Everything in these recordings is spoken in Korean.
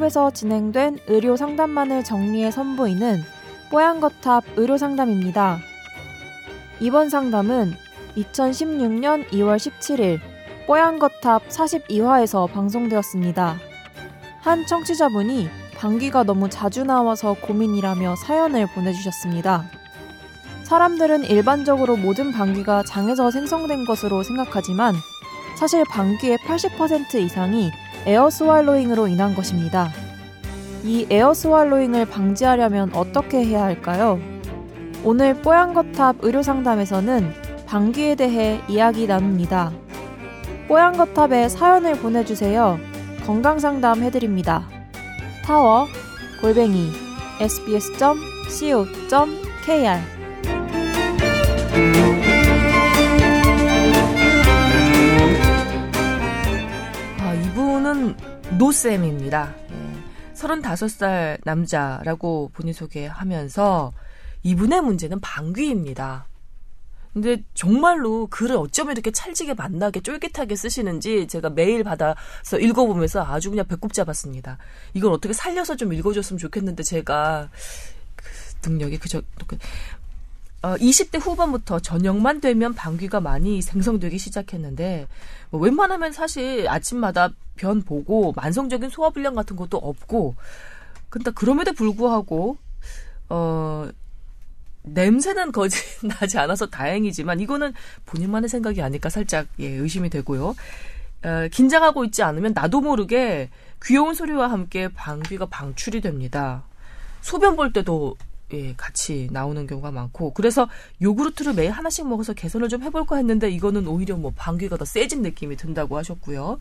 뽀얀거탑에서 진행된 의료 상담만을 정리해 선보이는 뽀얀거탑 의료 상담입니다. 이번 상담은 2016년 2월 17일 뽀얀거탑 42화에서 방송되었습니다. 한 청취자분이 방귀가 너무 자주 나와서 고민이라며 사연을 보내주셨습니다. 사람들은 일반적으로 모든 방귀가 장에서 생성된 것으로 생각하지만 사실 방귀의 80% 이상이 air swallowing으로 인한 것입니다. 이 air swallowing을 방지하려면 어떻게 해야 할까요? 오늘 뽀얀거탑 의료상담에서는 방귀에 대해 이야기 나눕니다. 뽀얀거탑에 사연을 보내주세요. 건강상담 해드립니다. 타워 골뱅이 sbs.co.kr 이분은 노쌤입니다. 예. 35살 남자라고 본인 소개하면서 이분의 문제는 방귀입니다. 근데 정말로 글을 어쩌면 이렇게 찰지게 만나게 쫄깃하게 쓰시는지 제가 메일 받아서 읽어보면서 아주 그냥 배꼽 잡았습니다. 이걸 어떻게 살려서 좀 읽어줬으면 좋겠는데 제가 그 능력이 그저 그, 어, 20대 후반부터 저녁만 되면 방귀가 많이 생성되기 시작했는데 뭐 웬만하면 사실 아침마다 변 보고 만성적인 소화불량 같은 것도 없고 근데 그럼에도 불구하고 어 냄새는 거의 나지 않아서 다행이지만 이거는 본인만의 생각이 아닐까 살짝 예, 의심이 되고요. 어, 긴장하고 있지 않으면 나도 모르게 귀여운 소리와 함께 방귀가 방출이 됩니다. 소변 볼 때도 예, 같이 나오는 경우가 많고 그래서 요구르트를 매일 하나씩 먹어서 개선을 좀 해볼까 했는데 이거는 오히려 뭐 방귀가 더 세진 느낌이 든다고 하셨고요.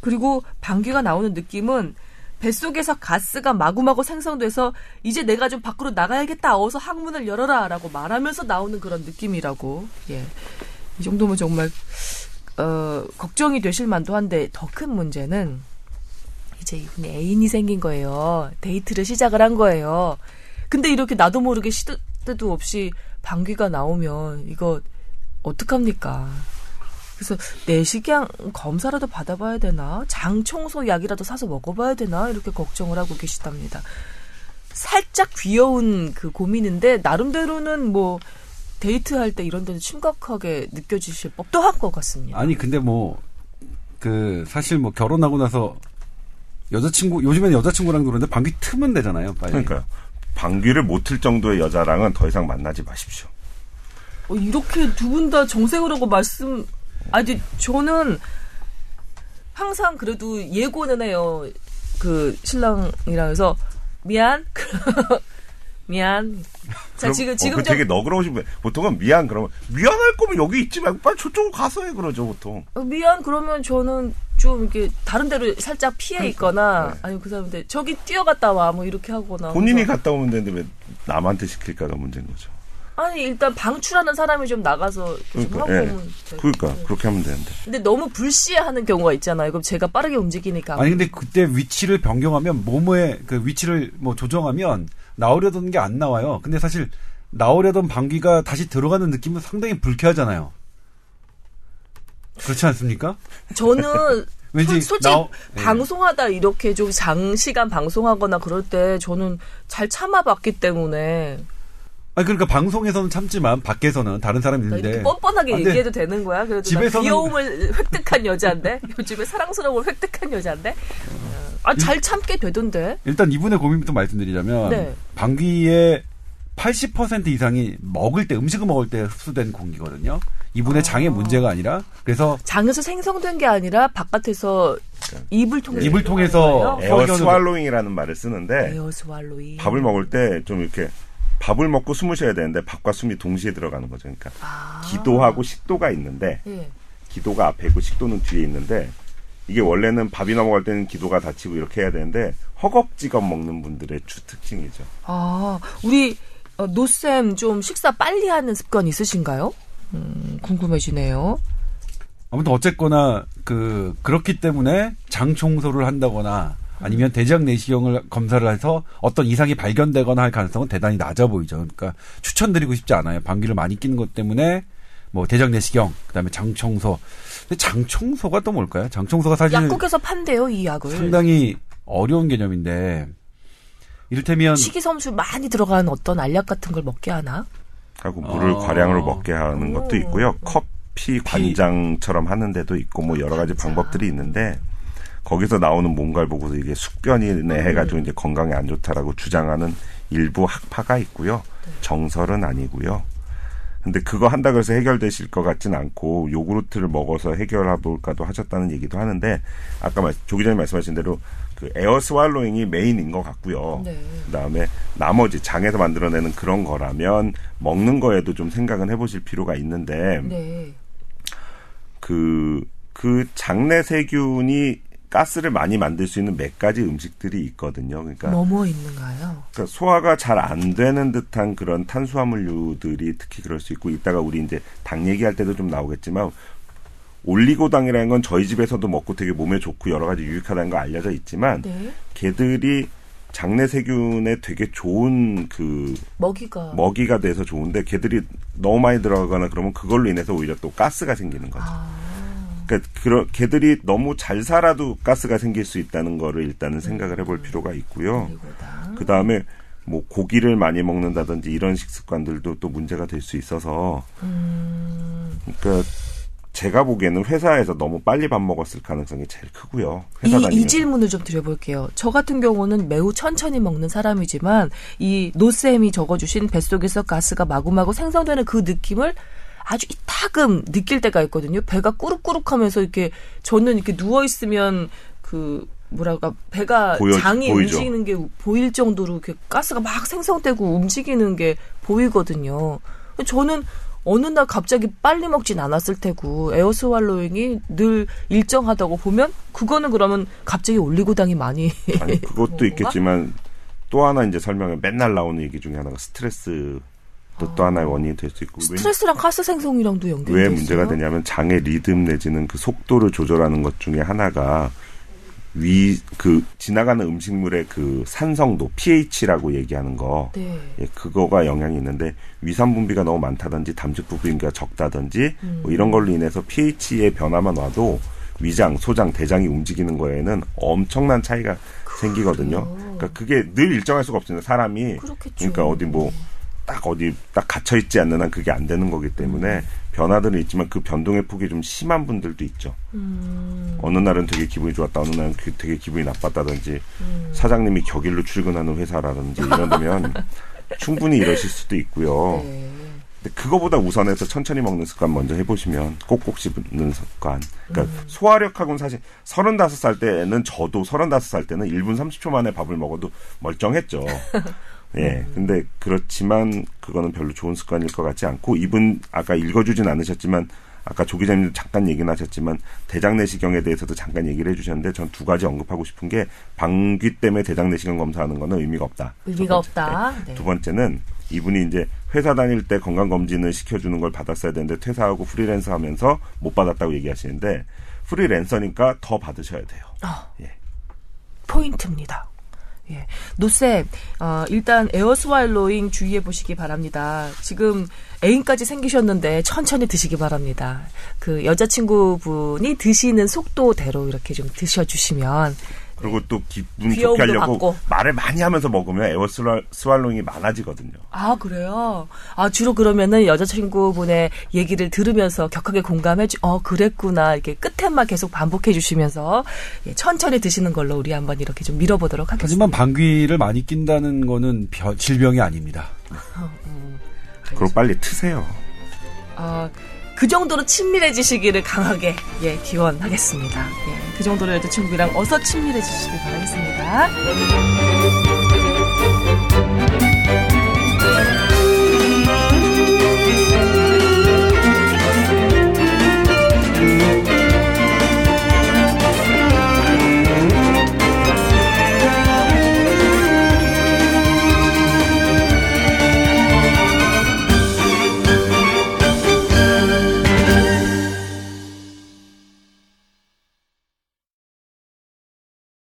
그리고 방귀가 나오는 느낌은 뱃속에서 가스가 마구마구 생성돼서 이제 내가 좀 밖으로 나가야겠다. 어서 항문을 열어라라고 말하면서 나오는 그런 느낌이라고. 예. 이 정도면 정말 어, 걱정이 되실 만도 한데 더 큰 문제는 이제 이분이 애인이 생긴 거예요. 데이트를 시작을 한 거예요. 근데 이렇게 나도 모르게 시도 때도 없이 방귀가 나오면 이거 어떡합니까? 그래서 내시경 검사라도 받아봐야 되나? 장 청소 약이라도 사서 먹어봐야 되나? 이렇게 걱정을 하고 계시답니다. 살짝 귀여운 그 고민인데 나름대로는 뭐 데이트할 때 이런 데는 심각하게 느껴지실 법도 한 것 같습니다. 아니 근데 뭐 그 사실 뭐 결혼하고 나서 여자친구 요즘엔 여자친구랑 노는데 방귀 트면 되잖아요. 빨리. 그러니까요. 방귀를 못 틀 정도의 여자랑은 더 이상 만나지 마십시오. 어, 이렇게 두 분 다 정색을 하고 말씀 아니 저는 항상 그래도 예고는 해요. 그 신랑이랑 해서 미안. 미안. 자 그럼, 지금 어, 지금 그좀 되게 너그러우신 분. 보통은 미안 그러면 미안할 거면 여기 있지 말고 빨리 저쪽으로 가서 해 그러죠 보통. 어, 미안 그러면 저는 좀 이렇게 다른 데로 살짝 피해 있거나 네. 아니 그 사람한테 저기 뛰어갔다 와 뭐 이렇게 하거나 본인이 그래서 갔다 오면 되는데 왜 남한테 시킬까가 문제인 거죠. 아니 일단 방출하는 사람이 좀 나가서 이렇게 좀 그러니까, 하고 예. 오면 돼요. 그러니까 네. 그렇게 하면 되는데. 근데 너무 불시하는 경우가 있잖아요. 그럼 제가 빠르게 움직이니까 아니 근데 그때 위치를 변경하면 몸의 그 위치를 뭐 조정하면 나오려던 게 안 나와요. 근데 사실 나오려던 방귀가 다시 들어가는 느낌은 상당히 불쾌하잖아요. 그렇지 않습니까? 저는 왠지 솔- 솔직히 나오- 예. 방송하다 이렇게 좀 장시간 방송하거나 그럴 때 저는 잘 참아봤기 때문에 아니 그러니까 방송에서는 참지만 밖에서는 다른 사람이 나 있는데 뻔뻔하게 아, 근데 얘기해도 되는 거야? 그래도 나 집에서는- 귀여움을 획득한 여자인데 요즘에 사랑스러움을 획득한 여자인데 아 잘 참게 되던데 일단 이분의 고민부터 말씀드리자면 네. 방귀의 80% 이상이 먹을 때 음식을 먹을 때 흡수된 공기거든요. 이분의 장의 문제가 아니라 그래서 장에서 생성된 게 아니라 바깥에서 입을 통해서 입을 통해서 air swallowing이라는 말을 쓰는데 에어 스왈로이 밥을 먹을 때 좀 이렇게 밥을 먹고 숨을 쉬어야 되는데 밥과 숨이 동시에 들어가는 거죠. 그러니까 아. 기도하고 식도가 있는데 예. 기도가 앞에 있고 식도는 뒤에 있는데 이게 원래는 밥이 넘어갈 때는 기도가 닫히고 이렇게 해야 되는데 허겁지겁 먹는 분들의 주 특징이죠. 아 우리 어, 노쌤 좀 식사 빨리 하는 습관 있으신가요? 음, 궁금해지네요. 아무튼 어쨌거나 그 그렇기 때문에 장 청소를 한다거나 아니면 대장 내시경을 검사를 해서 어떤 이상이 발견되거나 할 가능성은 대단히 낮아 보이죠. 그러니까 추천드리고 싶지 않아요. 방귀를 많이 끼는 것 때문에 뭐 대장 내시경, 그다음에 장 청소. 근데 장 청소가 또 뭘까요? 장 청소가 사실 약국에서 판대요 이 약을. 상당히 어려운 개념인데 이를테면 식이섬유 많이 들어간 어떤 알약 같은 걸 먹게 하나? 하고 물을 어. 과량으로 먹게 하는 것도 있고요. 커피 관장처럼 하는 데도 있고 뭐 여러 가지 방법들이 있는데 거기서 나오는 뭔가를 보고서 이게 숙변이네 해가지고 이제 건강에 안 좋다라고 주장하는 일부 학파가 있고요. 정설은 아니고요. 근데 그거 한다 그래서 해결되실 것 같진 않고 요구르트를 먹어서 해결해볼까도 하셨다는 얘기도 하는데 아까 말, 조 기자님 말씀하신 대로 그 air swallowing이 메인인 것 같고요. 네. 그다음에 나머지 장에서 만들어내는 그런 거라면 먹는 거에도 좀 생각은 해보실 필요가 있는데 네. 그, 그 장내 세균이 가스를 많이 만들 수 있는 몇 가지 음식들이 있거든요. 그러니까, 뭐뭐 있는가요? 그러니까 소화가 잘 안 되는 듯한 그런 탄수화물류들이 특히 그럴 수 있고 이따가 우리 이제 당 얘기할 때도 좀 나오겠지만 올리고당이라는 건 저희 집에서도 먹고 되게 몸에 좋고 여러 가지 유익하다는 거 알려져 있지만 네. 걔들이 장내 세균에 되게 좋은 그 먹이가 먹이가 돼서 좋은데 걔들이 너무 많이 들어가거나 그러면 그걸로 인해서 오히려 또 가스가 생기는 거죠. 아, 그러니까 그런 걔들이 너무 잘 살아도 가스가 생길 수 있다는 거를 일단은 생각을 해볼 필요가 있고요. 그 다음에 뭐 고기를 많이 먹는다든지 이런 식습관들도 또 문제가 될 수 있어서 음, 그러니까 제가 보기에는 회사에서 너무 빨리 밥 먹었을 가능성이 제일 크고요. 이, 이. 질문을 좀 드려볼게요. 저 같은 경우는 매우 천천히 먹는 사람이지만 이 노쌤이 적어주신 뱃속에서 가스가 마구마구 생성되는 그 느낌을 아주 이타금 느낄 때가 있거든요. 배가 꾸룩꾸룩하면서 이렇게 저는 이렇게 누워 있으면 그 뭐랄까 배가 보여- 장이 보이죠. 움직이는 게 보일 정도로 이렇게 가스가 막 생성되고 움직이는 게 보이거든요. 저는 어느 날 갑자기 빨리 먹진 않았을 테고 에어스왈로잉이 늘 일정하다고 보면 그거는 그러면 갑자기 올리고당이 많이 아니 그것도? 있겠지만 또 하나 이제 설명에 맨날 나오는 얘기 중에 하나가 스트레스 도또 하나의 원인이 될 수 있고 왜- 스트레스랑 가스 생성이랑도 연결돼 왜 있어요. 문제가 되냐면 장의 리듬 내지는 그 속도를 조절하는 것 중에 하나가 위 그 지나가는 음식물의 그 산성도 pH라고 얘기하는 거 네. 예, 그거가 영향이 있는데 위산 분비가 너무 많다든지 담즙 분비가 적다든지 음. 뭐 이런 걸로 인해서 pH의 변화만 와도 위장, 소장, 대장이 움직이는 거에는 엄청난 차이가 생기거든요. 그러니까 그게 늘 일정할 수가 없습니다. 사람이 그렇겠죠. 그러니까 어디 뭐 딱 어디 딱 갇혀 있지 않는 한 그게 안 되는 거기 때문에 변화들은 있지만 그 변동의 폭이 좀 심한 분들도 있죠. 음, 어느 날은 되게 기분이 좋았다, 어느 날은 그- 되게 기분이 나빴다든지 음. 사장님이 격일로 출근하는 회사라든지 이런 데면 충분히 이러실 수도 있고요. 네. 근데 그거보다 우선해서 천천히 먹는 습관 먼저 해보시면 꼭꼭 씹는 습관. 그러니까 음. 소화력하고는 사실 35살 때는 저도 35살 때는 1분 30초 만에 밥을 먹어도 멀쩡했죠. 예. 음. 근데 그렇지만 그거는 별로 좋은 습관일 것 같지 않고 이분 아까 읽어주진 않으셨지만 아까 조 기자님도 잠깐 얘기는 하셨지만 대장 내시경에 대해서도 잠깐 얘기를 해주셨는데 전 두 가지 언급하고 싶은 게 방귀 때문에 대장 내시경 검사하는 거는 의미가 없다. 첫 의미가. 없다. 네. 두 번째는 이분이 이제 회사 다닐 때 건강검진을 시켜주는 걸 받았어야 되는데 퇴사하고 프리랜서 하면서 못 받았다고 얘기하시는데 프리랜서니까 더 받으셔야 돼요. 아, 예. 포인트입니다. 예. 노쌤, 어, 일단 에어스와일로잉 주의해 보시기 바랍니다. 지금 애인까지 생기셨는데 천천히 드시기 바랍니다. 그 여자친구분이 드시는 속도대로 이렇게 좀 드셔주시면 그리고 또 기분 좋게 하려고 받고. 말을 많이 하면서 먹으면 에어 스왈- 스왈롱이 많아지거든요. 아, 그래요? 아, 주로 그러면은 여자친구분의 얘기를 들으면서 격하게 공감해 주, 어, 그랬구나. 이렇게 끝에만 계속 반복해 주시면서 예, 천천히 드시는 걸로 우리 한번 이렇게 좀 밀어보도록 하겠습니다. 하지만 방귀를 많이 낀다는 거는 벼- 질병이 아닙니다. 그리고 빨리 트세요. 어, 그 정도로 친밀해지시기를 강하게 예, 기원하겠습니다. 예, 그 정도로 여자친구랑 어서 친밀해지시길 바라겠습니다.